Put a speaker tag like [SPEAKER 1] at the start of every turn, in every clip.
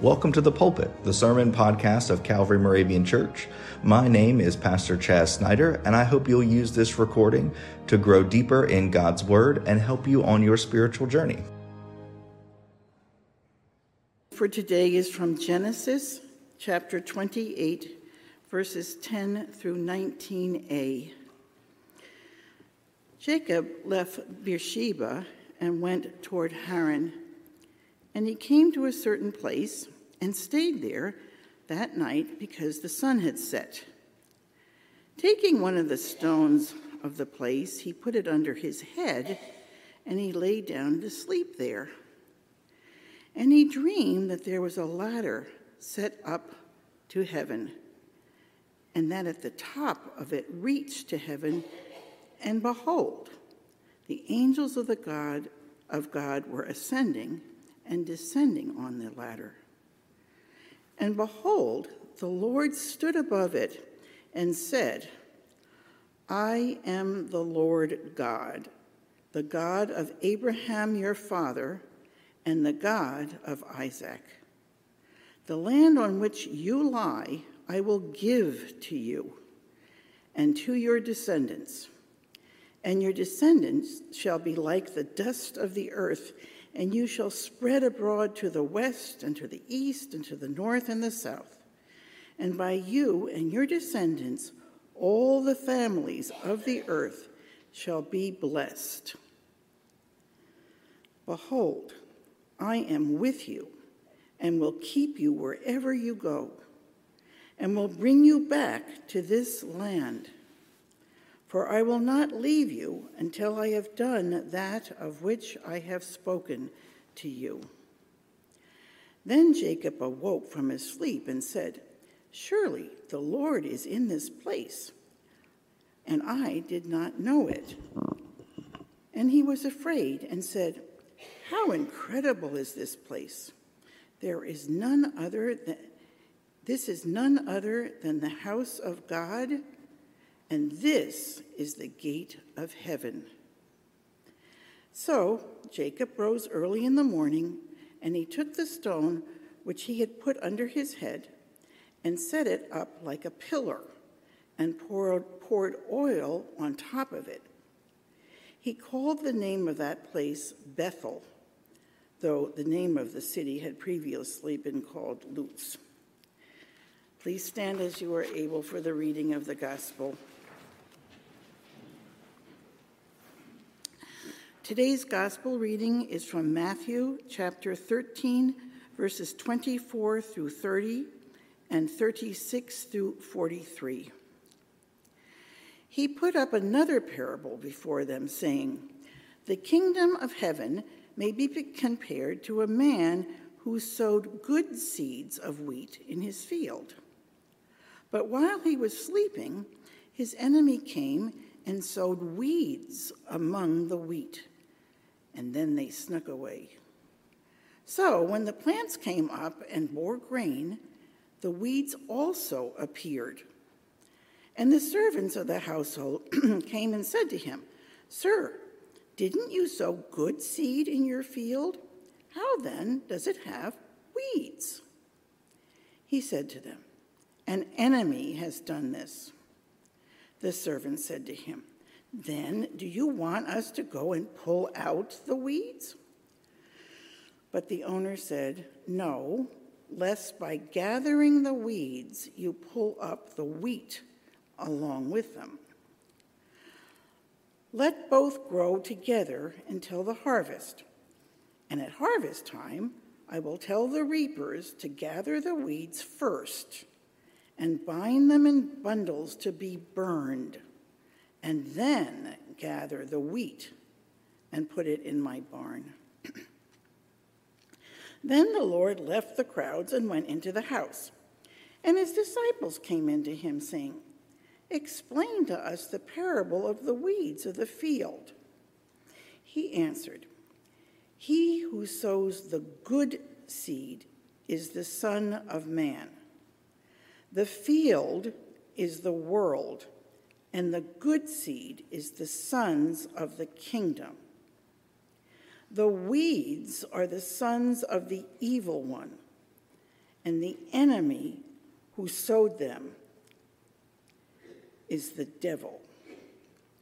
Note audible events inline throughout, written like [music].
[SPEAKER 1] Welcome to the pulpit, the sermon podcast of Calvary Moravian Church. My name is Pastor Chaz Snider, and I hope you'll use this recording to grow deeper in God's Word and help you on your spiritual journey.
[SPEAKER 2] For today is from Genesis chapter 28, verses 10 through 19a. Jacob left Beersheba and went toward Haran. And he came to a certain place and stayed there that night because the sun had set. Taking one of the stones of the place, he put it under his head and he lay down to sleep there. And he dreamed that there was a ladder set up to heaven, and that at the top of it reached to heaven and behold, the angels of the God of God were ascending and descending on the ladder. And behold, the Lord stood above it and said, I am the Lord God, the God of Abraham your father, and the God of Isaac. The land on which you lie I will give to you and to your descendants and your descendants shall be like the dust of the earth, and you shall spread abroad to the west and to the east and to the north and the south. And by you and your descendants, all the families of the earth shall be blessed. Behold, I am with you and will keep you wherever you go, and will bring you back to this land for I will not leave you until I have done that of which I have spoken to you. Then Jacob awoke from his sleep and said, Surely the Lord is in this place, and I did not know it. And he was afraid and said, How incredible is this place! There is none other than this is none other than the house of God and this is the gate of heaven. So Jacob rose early in the morning, and he took the stone which he had put under his head and set it up like a pillar and poured, poured oil on top of it. He called the name of that place Bethel, though the name of the city had previously been called Luz. Please stand as you are able for the reading of the gospel. Today's gospel reading is from Matthew chapter 13, verses 24 through 30 and 36 through 43. He put up another parable before them, saying, The kingdom of heaven may be compared to a man who sowed good seeds of wheat in his field. But while he was sleeping, his enemy came and sowed weeds among the wheat and then they snuck away. So when the plants came up and bore grain, the weeds also appeared. And the servants of the household [clears throat] came and said to him, Sir, didn't you sow good seed in your field? How then does it have weeds? He said to them, An enemy has done this. The servant said to him, then do you want us to go and pull out the weeds? But the owner said, No, lest by gathering the weeds you pull up the wheat along with them. Let both grow together until the harvest. And at harvest time, I will tell the reapers to gather the weeds first and bind them in bundles to be burned and then gather the wheat and put it in my barn. [clears throat] then the Lord left the crowds and went into the house. And his disciples came into him, saying, Explain to us the parable of the weeds of the field. He answered, He who sows the good seed is the Son of Man. The field is the world and the good seed is the sons of the kingdom. The weeds are the sons of the evil one, and the enemy who sowed them is the devil.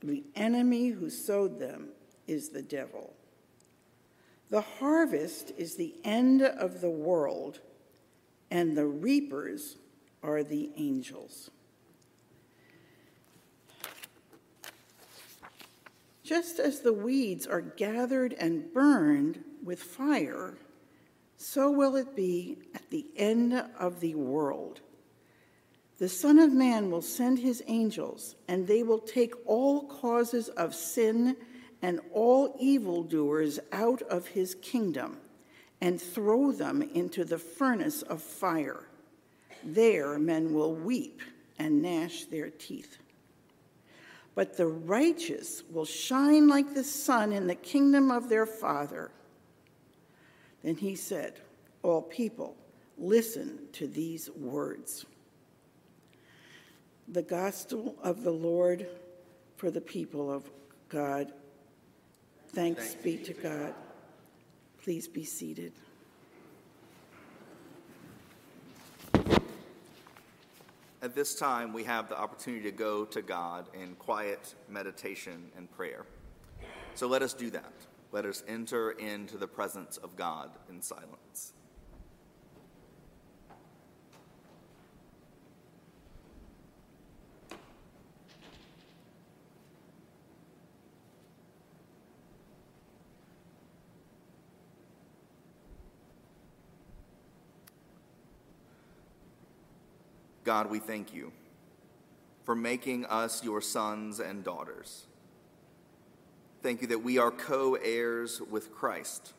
[SPEAKER 2] The enemy who sowed them is the devil. The harvest is the end of the world, and the reapers are the angels. Just as the weeds are gathered and burned with fire, so will it be at the end of the world. The Son of Man will send his angels, and they will take all causes of sin and all evildoers out of his kingdom and throw them into the furnace of fire. There men will weep and gnash their teeth. But the righteous will shine like the sun in the kingdom of their Father. Then he said, All people, listen to these words. The gospel of the Lord for the people of God. Thanks, Thanks be to God. Please be seated.
[SPEAKER 1] At this time, we have the opportunity to go to God in quiet meditation and prayer. So let us do that. Let us enter into the presence of God in silence. God, we thank you for making us your sons and daughters. Thank you that we are co heirs with Christ,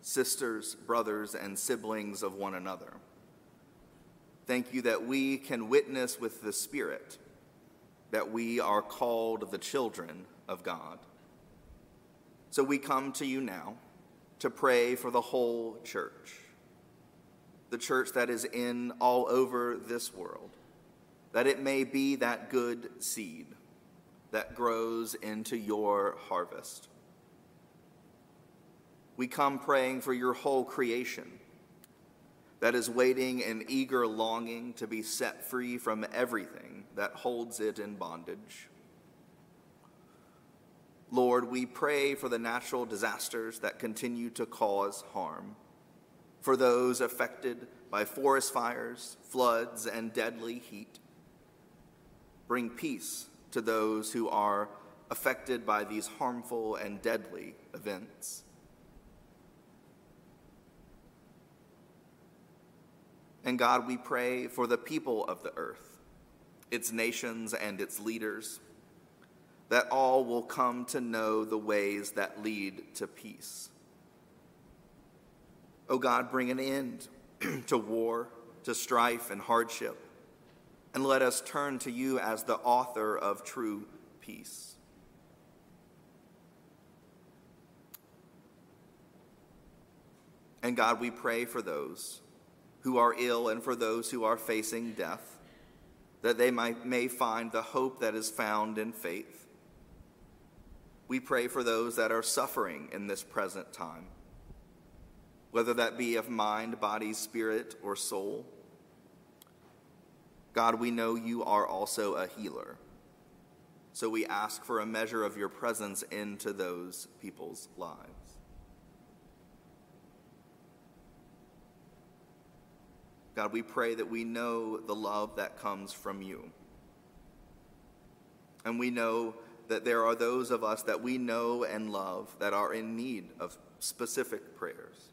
[SPEAKER 1] sisters, brothers, and siblings of one another. Thank you that we can witness with the Spirit that we are called the children of God. So we come to you now to pray for the whole church the church that is in all over this world, that it may be that good seed that grows into your harvest. We come praying for your whole creation that is waiting in eager longing to be set free from everything that holds it in bondage. Lord, we pray for the natural disasters that continue to cause harm for those affected by forest fires, floods, and deadly heat. Bring peace to those who are affected by these harmful and deadly events. And God, we pray for the people of the earth, its nations and its leaders, that all will come to know the ways that lead to peace. O God, bring an end [clears throat] to war, to strife and hardship, and let us turn to you as the author of true peace. And God, we pray for those who are ill and for those who are facing death, that they might, may find the hope that is found in faith. We pray for those that are suffering in this present time whether that be of mind, body, spirit, or soul. God, we know you are also a healer. So we ask for a measure of your presence into those people's lives. God, we pray that we know the love that comes from you. And we know that there are those of us that we know and love that are in need of specific prayers.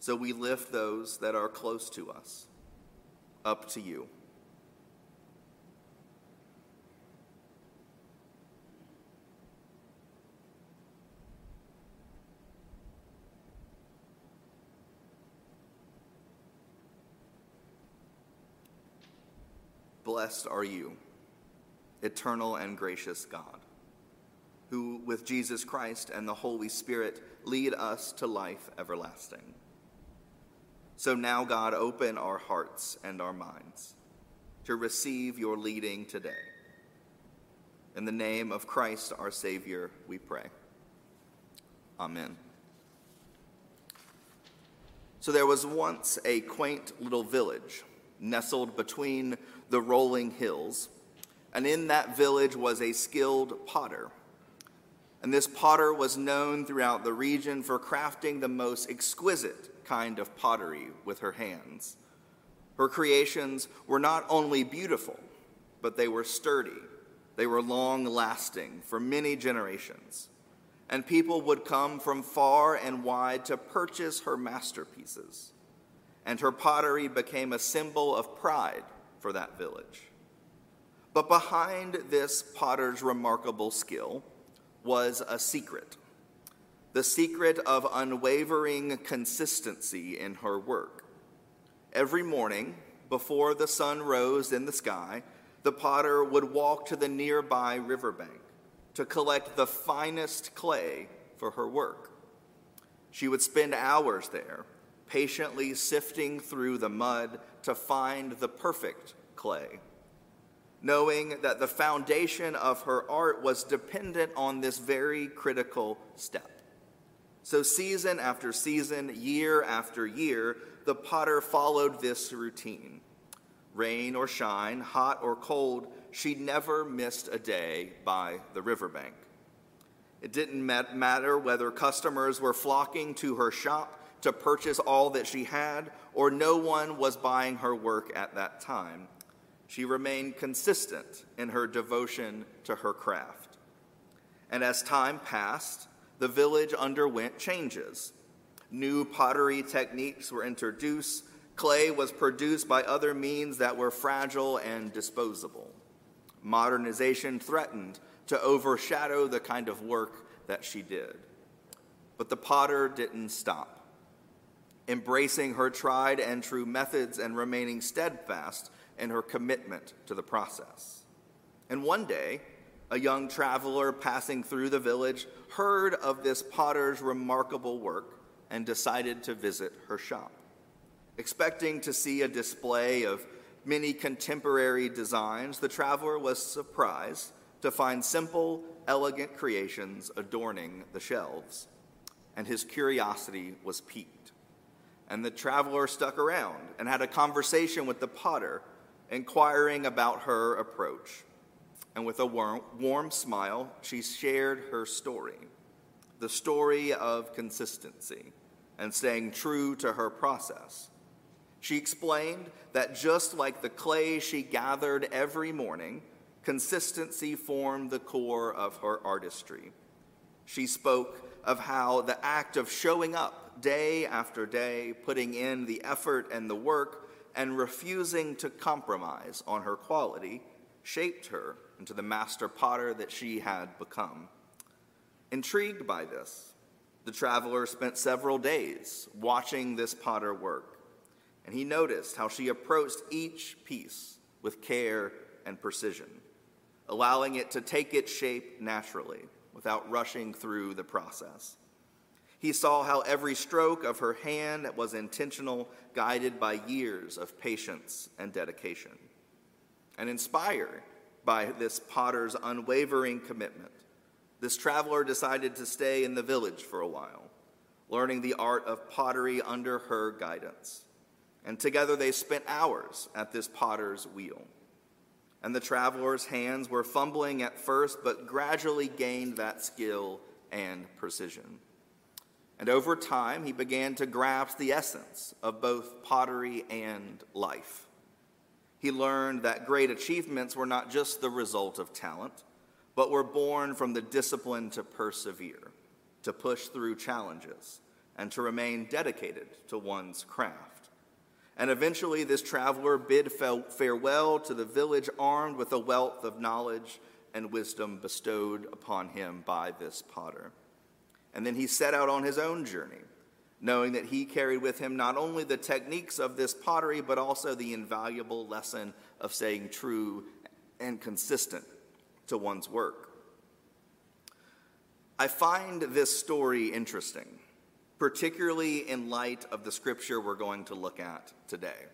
[SPEAKER 1] So we lift those that are close to us up to you. Blessed are you, eternal and gracious God, who with Jesus Christ and the Holy Spirit lead us to life everlasting. So now, God, open our hearts and our minds to receive your leading today. In the name of Christ our Savior, we pray. Amen. So there was once a quaint little village nestled between the rolling hills, and in that village was a skilled potter. And this potter was known throughout the region for crafting the most exquisite kind of pottery with her hands. Her creations were not only beautiful, but they were sturdy. They were long lasting for many generations and people would come from far and wide to purchase her masterpieces. And her pottery became a symbol of pride for that village. But behind this potter's remarkable skill was a secret the secret of unwavering consistency in her work. Every morning, before the sun rose in the sky, the potter would walk to the nearby riverbank to collect the finest clay for her work. She would spend hours there, patiently sifting through the mud to find the perfect clay, knowing that the foundation of her art was dependent on this very critical step. So, season after season, year after year, the potter followed this routine. Rain or shine, hot or cold, she never missed a day by the riverbank. It didn't matter whether customers were flocking to her shop to purchase all that she had, or no one was buying her work at that time. She remained consistent in her devotion to her craft. And as time passed, the village underwent changes. New pottery techniques were introduced, clay was produced by other means that were fragile and disposable. Modernization threatened to overshadow the kind of work that she did. But the potter didn't stop. Embracing her tried and true methods and remaining steadfast in her commitment to the process. And one day, a young traveler passing through the village heard of this potter's remarkable work and decided to visit her shop. Expecting to see a display of many contemporary designs, the traveler was surprised to find simple, elegant creations adorning the shelves, and his curiosity was piqued. And the traveler stuck around and had a conversation with the potter, inquiring about her approach. And with a warm, warm smile, she shared her story the story of consistency and staying true to her process she explained that just like the clay she gathered every morning, consistency formed the core of her artistry. She spoke of how the act of showing up day after day, putting in the effort and the work, and refusing to compromise on her quality, shaped her into the master potter that she had become. Intrigued by this, the traveler spent several days watching this potter work and he noticed how she approached each piece with care and precision, allowing it to take its shape naturally without rushing through the process. He saw how every stroke of her hand was intentional, guided by years of patience and dedication. And inspired by this potter's unwavering commitment, this traveler decided to stay in the village for a while, learning the art of pottery under her guidance and together they spent hours at this potter's wheel. And the traveler's hands were fumbling at first, but gradually gained that skill and precision. And over time, he began to grasp the essence of both pottery and life. He learned that great achievements were not just the result of talent, but were born from the discipline to persevere, to push through challenges, and to remain dedicated to one's craft. And eventually, this traveler bid farewell to the village armed with a wealth of knowledge and wisdom bestowed upon him by this potter. And then he set out on his own journey, knowing that he carried with him not only the techniques of this pottery, but also the invaluable lesson of staying true and consistent to one's work. I find this story interesting particularly in light of the scripture we're going to look at today.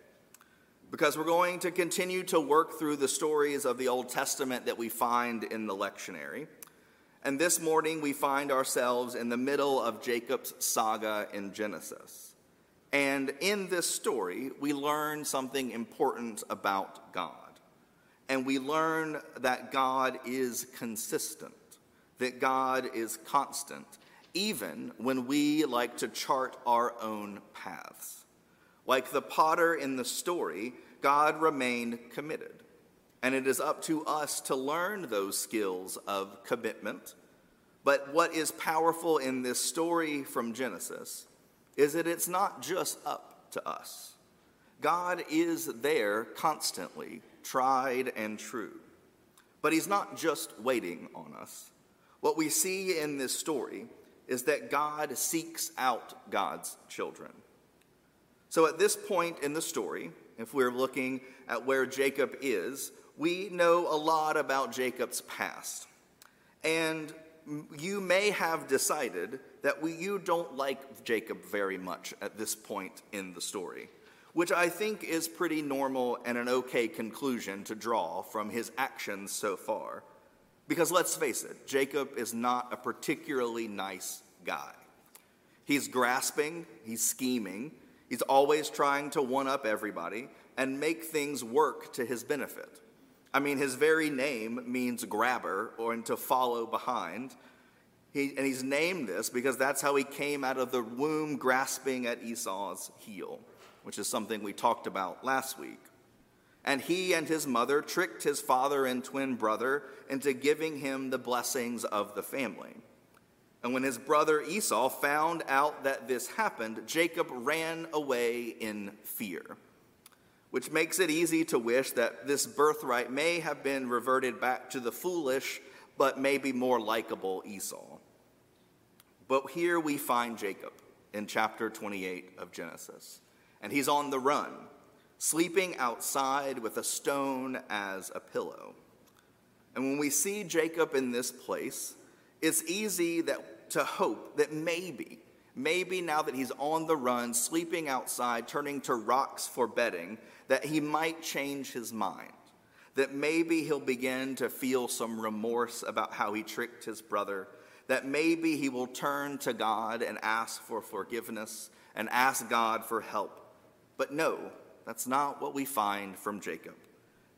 [SPEAKER 1] Because we're going to continue to work through the stories of the Old Testament that we find in the lectionary. And this morning we find ourselves in the middle of Jacob's saga in Genesis. And in this story, we learn something important about God. And we learn that God is consistent, that God is constant, even when we like to chart our own paths. Like the potter in the story, God remained committed. And it is up to us to learn those skills of commitment. But what is powerful in this story from Genesis is that it's not just up to us. God is there constantly, tried and true. But He's not just waiting on us. What we see in this story is that God seeks out God's children. So at this point in the story, if we're looking at where Jacob is, we know a lot about Jacob's past. And you may have decided that we, you don't like Jacob very much at this point in the story, which I think is pretty normal and an okay conclusion to draw from his actions so far. Because let's face it, Jacob is not a particularly nice guy. He's grasping, he's scheming, he's always trying to one up everybody and make things work to his benefit. I mean, his very name means grabber or to follow behind. He, and he's named this because that's how he came out of the womb grasping at Esau's heel, which is something we talked about last week. And he and his mother tricked his father and twin brother into giving him the blessings of the family. And when his brother Esau found out that this happened, Jacob ran away in fear which makes it easy to wish that this birthright may have been reverted back to the foolish but maybe more likable Esau. But here we find Jacob in chapter 28 of Genesis, and he's on the run, sleeping outside with a stone as a pillow. And when we see Jacob in this place, it's easy that, to hope that maybe, maybe now that he's on the run, sleeping outside, turning to rocks for bedding, that he might change his mind, that maybe he'll begin to feel some remorse about how he tricked his brother, that maybe he will turn to God and ask for forgiveness and ask God for help. But no, that's not what we find from Jacob.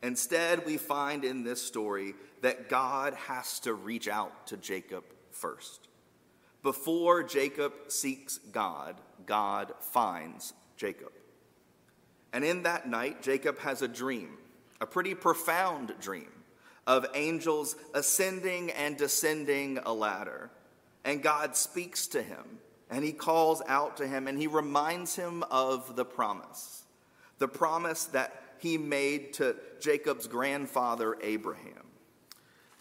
[SPEAKER 1] Instead, we find in this story that God has to reach out to Jacob first. Before Jacob seeks God, God finds Jacob. And in that night, Jacob has a dream, a pretty profound dream of angels ascending and descending a ladder. And God speaks to him, and he calls out to him, and he reminds him of the promise the promise that he made to Jacob's grandfather Abraham.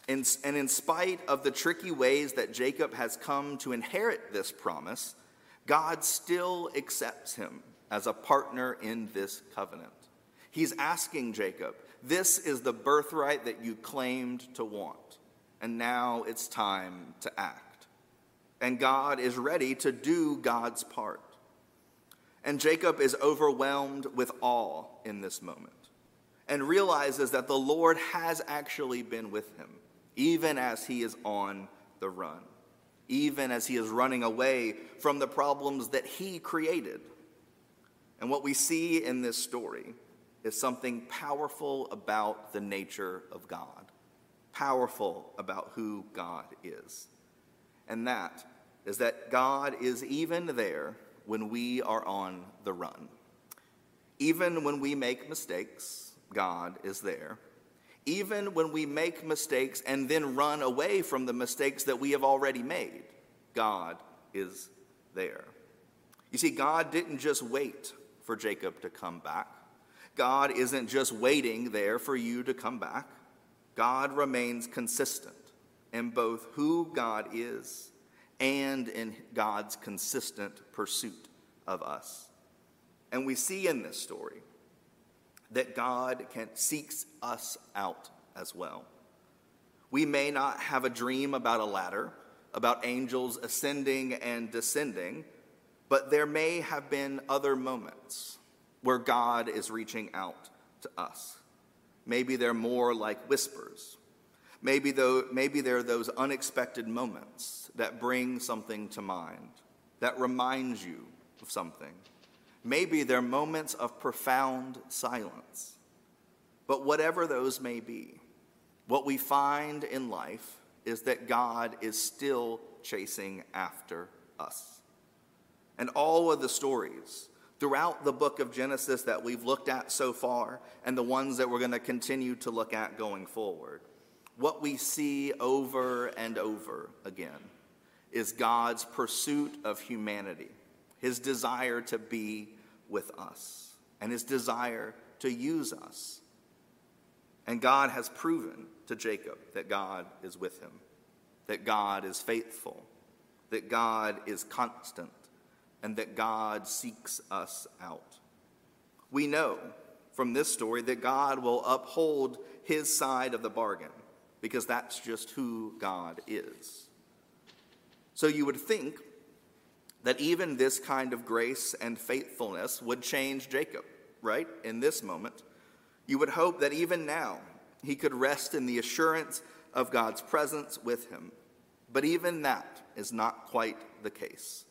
[SPEAKER 1] And, and in spite of the tricky ways that Jacob has come to inherit this promise, God still accepts him as a partner in this covenant. He's asking Jacob, This is the birthright that you claimed to want, and now it's time to act. And God is ready to do God's part. And Jacob is overwhelmed with awe in this moment and realizes that the Lord has actually been with him, even as he is on the run, even as he is running away from the problems that he created. And what we see in this story is something powerful about the nature of God, powerful about who God is. And that is that God is even there when we are on the run. Even when we make mistakes, God is there. Even when we make mistakes and then run away from the mistakes that we have already made, God is there. You see, God didn't just wait for Jacob to come back. God isn't just waiting there for you to come back. God remains consistent in both who God is and in God's consistent pursuit of us. And we see in this story that God can, seeks us out as well. We may not have a dream about a ladder, about angels ascending and descending, but there may have been other moments where God is reaching out to us. Maybe they're more like whispers. Maybe, though, maybe they're those unexpected moments that bring something to mind, that reminds you of something. Maybe they're moments of profound silence. But whatever those may be, what we find in life is that God is still chasing after us. And all of the stories throughout the book of Genesis that we've looked at so far and the ones that we're going to continue to look at going forward, what we see over and over again is God's pursuit of humanity, his desire to be with us, and his desire to use us. And God has proven to Jacob that God is with him, that God is faithful, that God is constant, and that God seeks us out. We know from this story that God will uphold his side of the bargain because that's just who God is. So you would think that even this kind of grace and faithfulness would change Jacob, right? In this moment. You would hope that even now he could rest in the assurance of God's presence with him. But even that is not quite the case.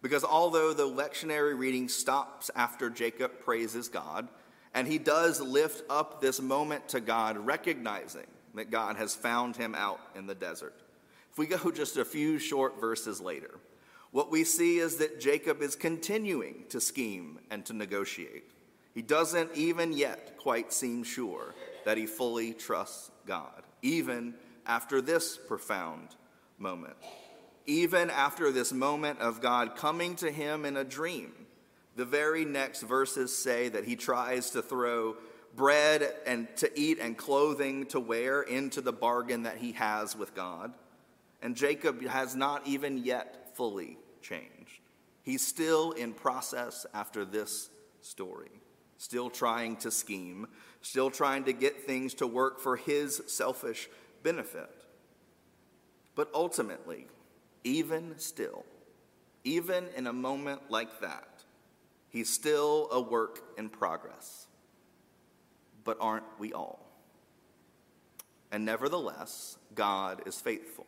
[SPEAKER 1] Because although the lectionary reading stops after Jacob praises God, and he does lift up this moment to God, recognizing that God has found him out in the desert. If we go [laughs] just a few short verses later, what we see is that Jacob is continuing to scheme and to negotiate. He doesn't even yet quite seem sure that he fully trusts God, even after this profound moment even after this moment of God coming to him in a dream. The very next verses say that he tries to throw bread and to eat and clothing to wear into the bargain that he has with God. And Jacob has not even yet fully changed. He's still in process after this story, still trying to scheme, still trying to get things to work for his selfish benefit. But ultimately, even still, even in a moment like that, he's still a work in progress. But aren't we all? And nevertheless, God is faithful.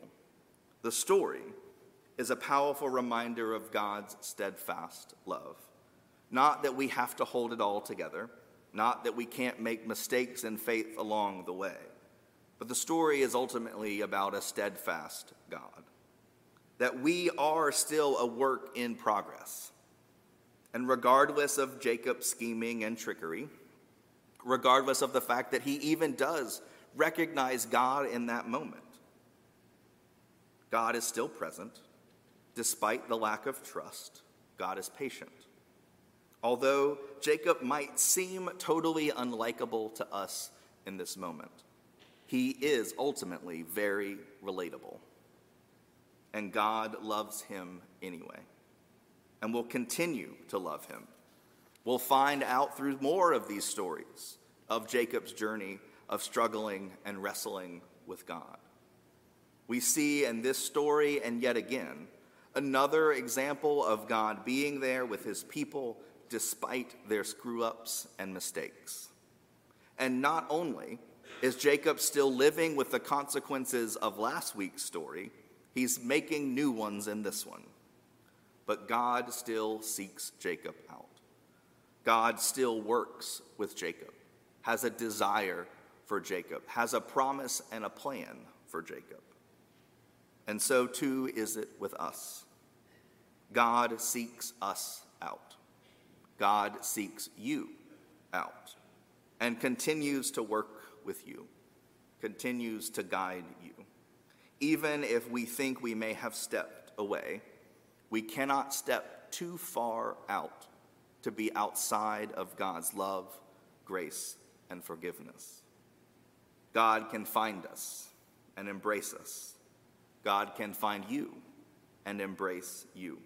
[SPEAKER 1] The story is a powerful reminder of God's steadfast love. Not that we have to hold it all together, not that we can't make mistakes in faith along the way, but the story is ultimately about a steadfast God that we are still a work in progress. And regardless of Jacob's scheming and trickery, regardless of the fact that he even does recognize God in that moment, God is still present. Despite the lack of trust, God is patient. Although Jacob might seem totally unlikable to us in this moment, he is ultimately very relatable and God loves him anyway and will continue to love him. We'll find out through more of these stories of Jacob's journey of struggling and wrestling with God. We see in this story and yet again another example of God being there with his people despite their screw ups and mistakes. And not only is Jacob still living with the consequences of last week's story, He's making new ones in this one. But God still seeks Jacob out. God still works with Jacob, has a desire for Jacob, has a promise and a plan for Jacob. And so too is it with us. God seeks us out. God seeks you out and continues to work with you, continues to guide you even if we think we may have stepped away, we cannot step too far out to be outside of God's love, grace, and forgiveness. God can find us and embrace us. God can find you and embrace you.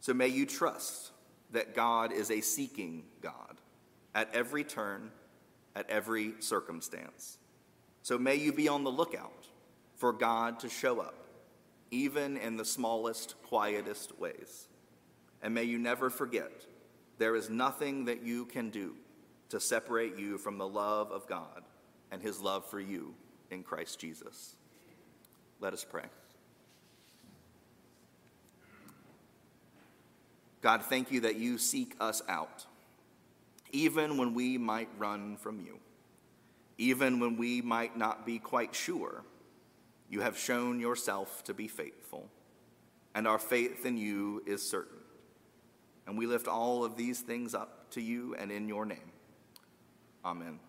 [SPEAKER 1] So may you trust that God is a seeking God at every turn, at every circumstance. So may you be on the lookout for God to show up, even in the smallest, quietest ways. And may you never forget there is nothing that you can do to separate you from the love of God and his love for you in Christ Jesus. Let us pray. God, thank you that you seek us out, even when we might run from you, even when we might not be quite sure. You have shown yourself to be faithful, and our faith in you is certain. And we lift all of these things up to you and in your name. Amen.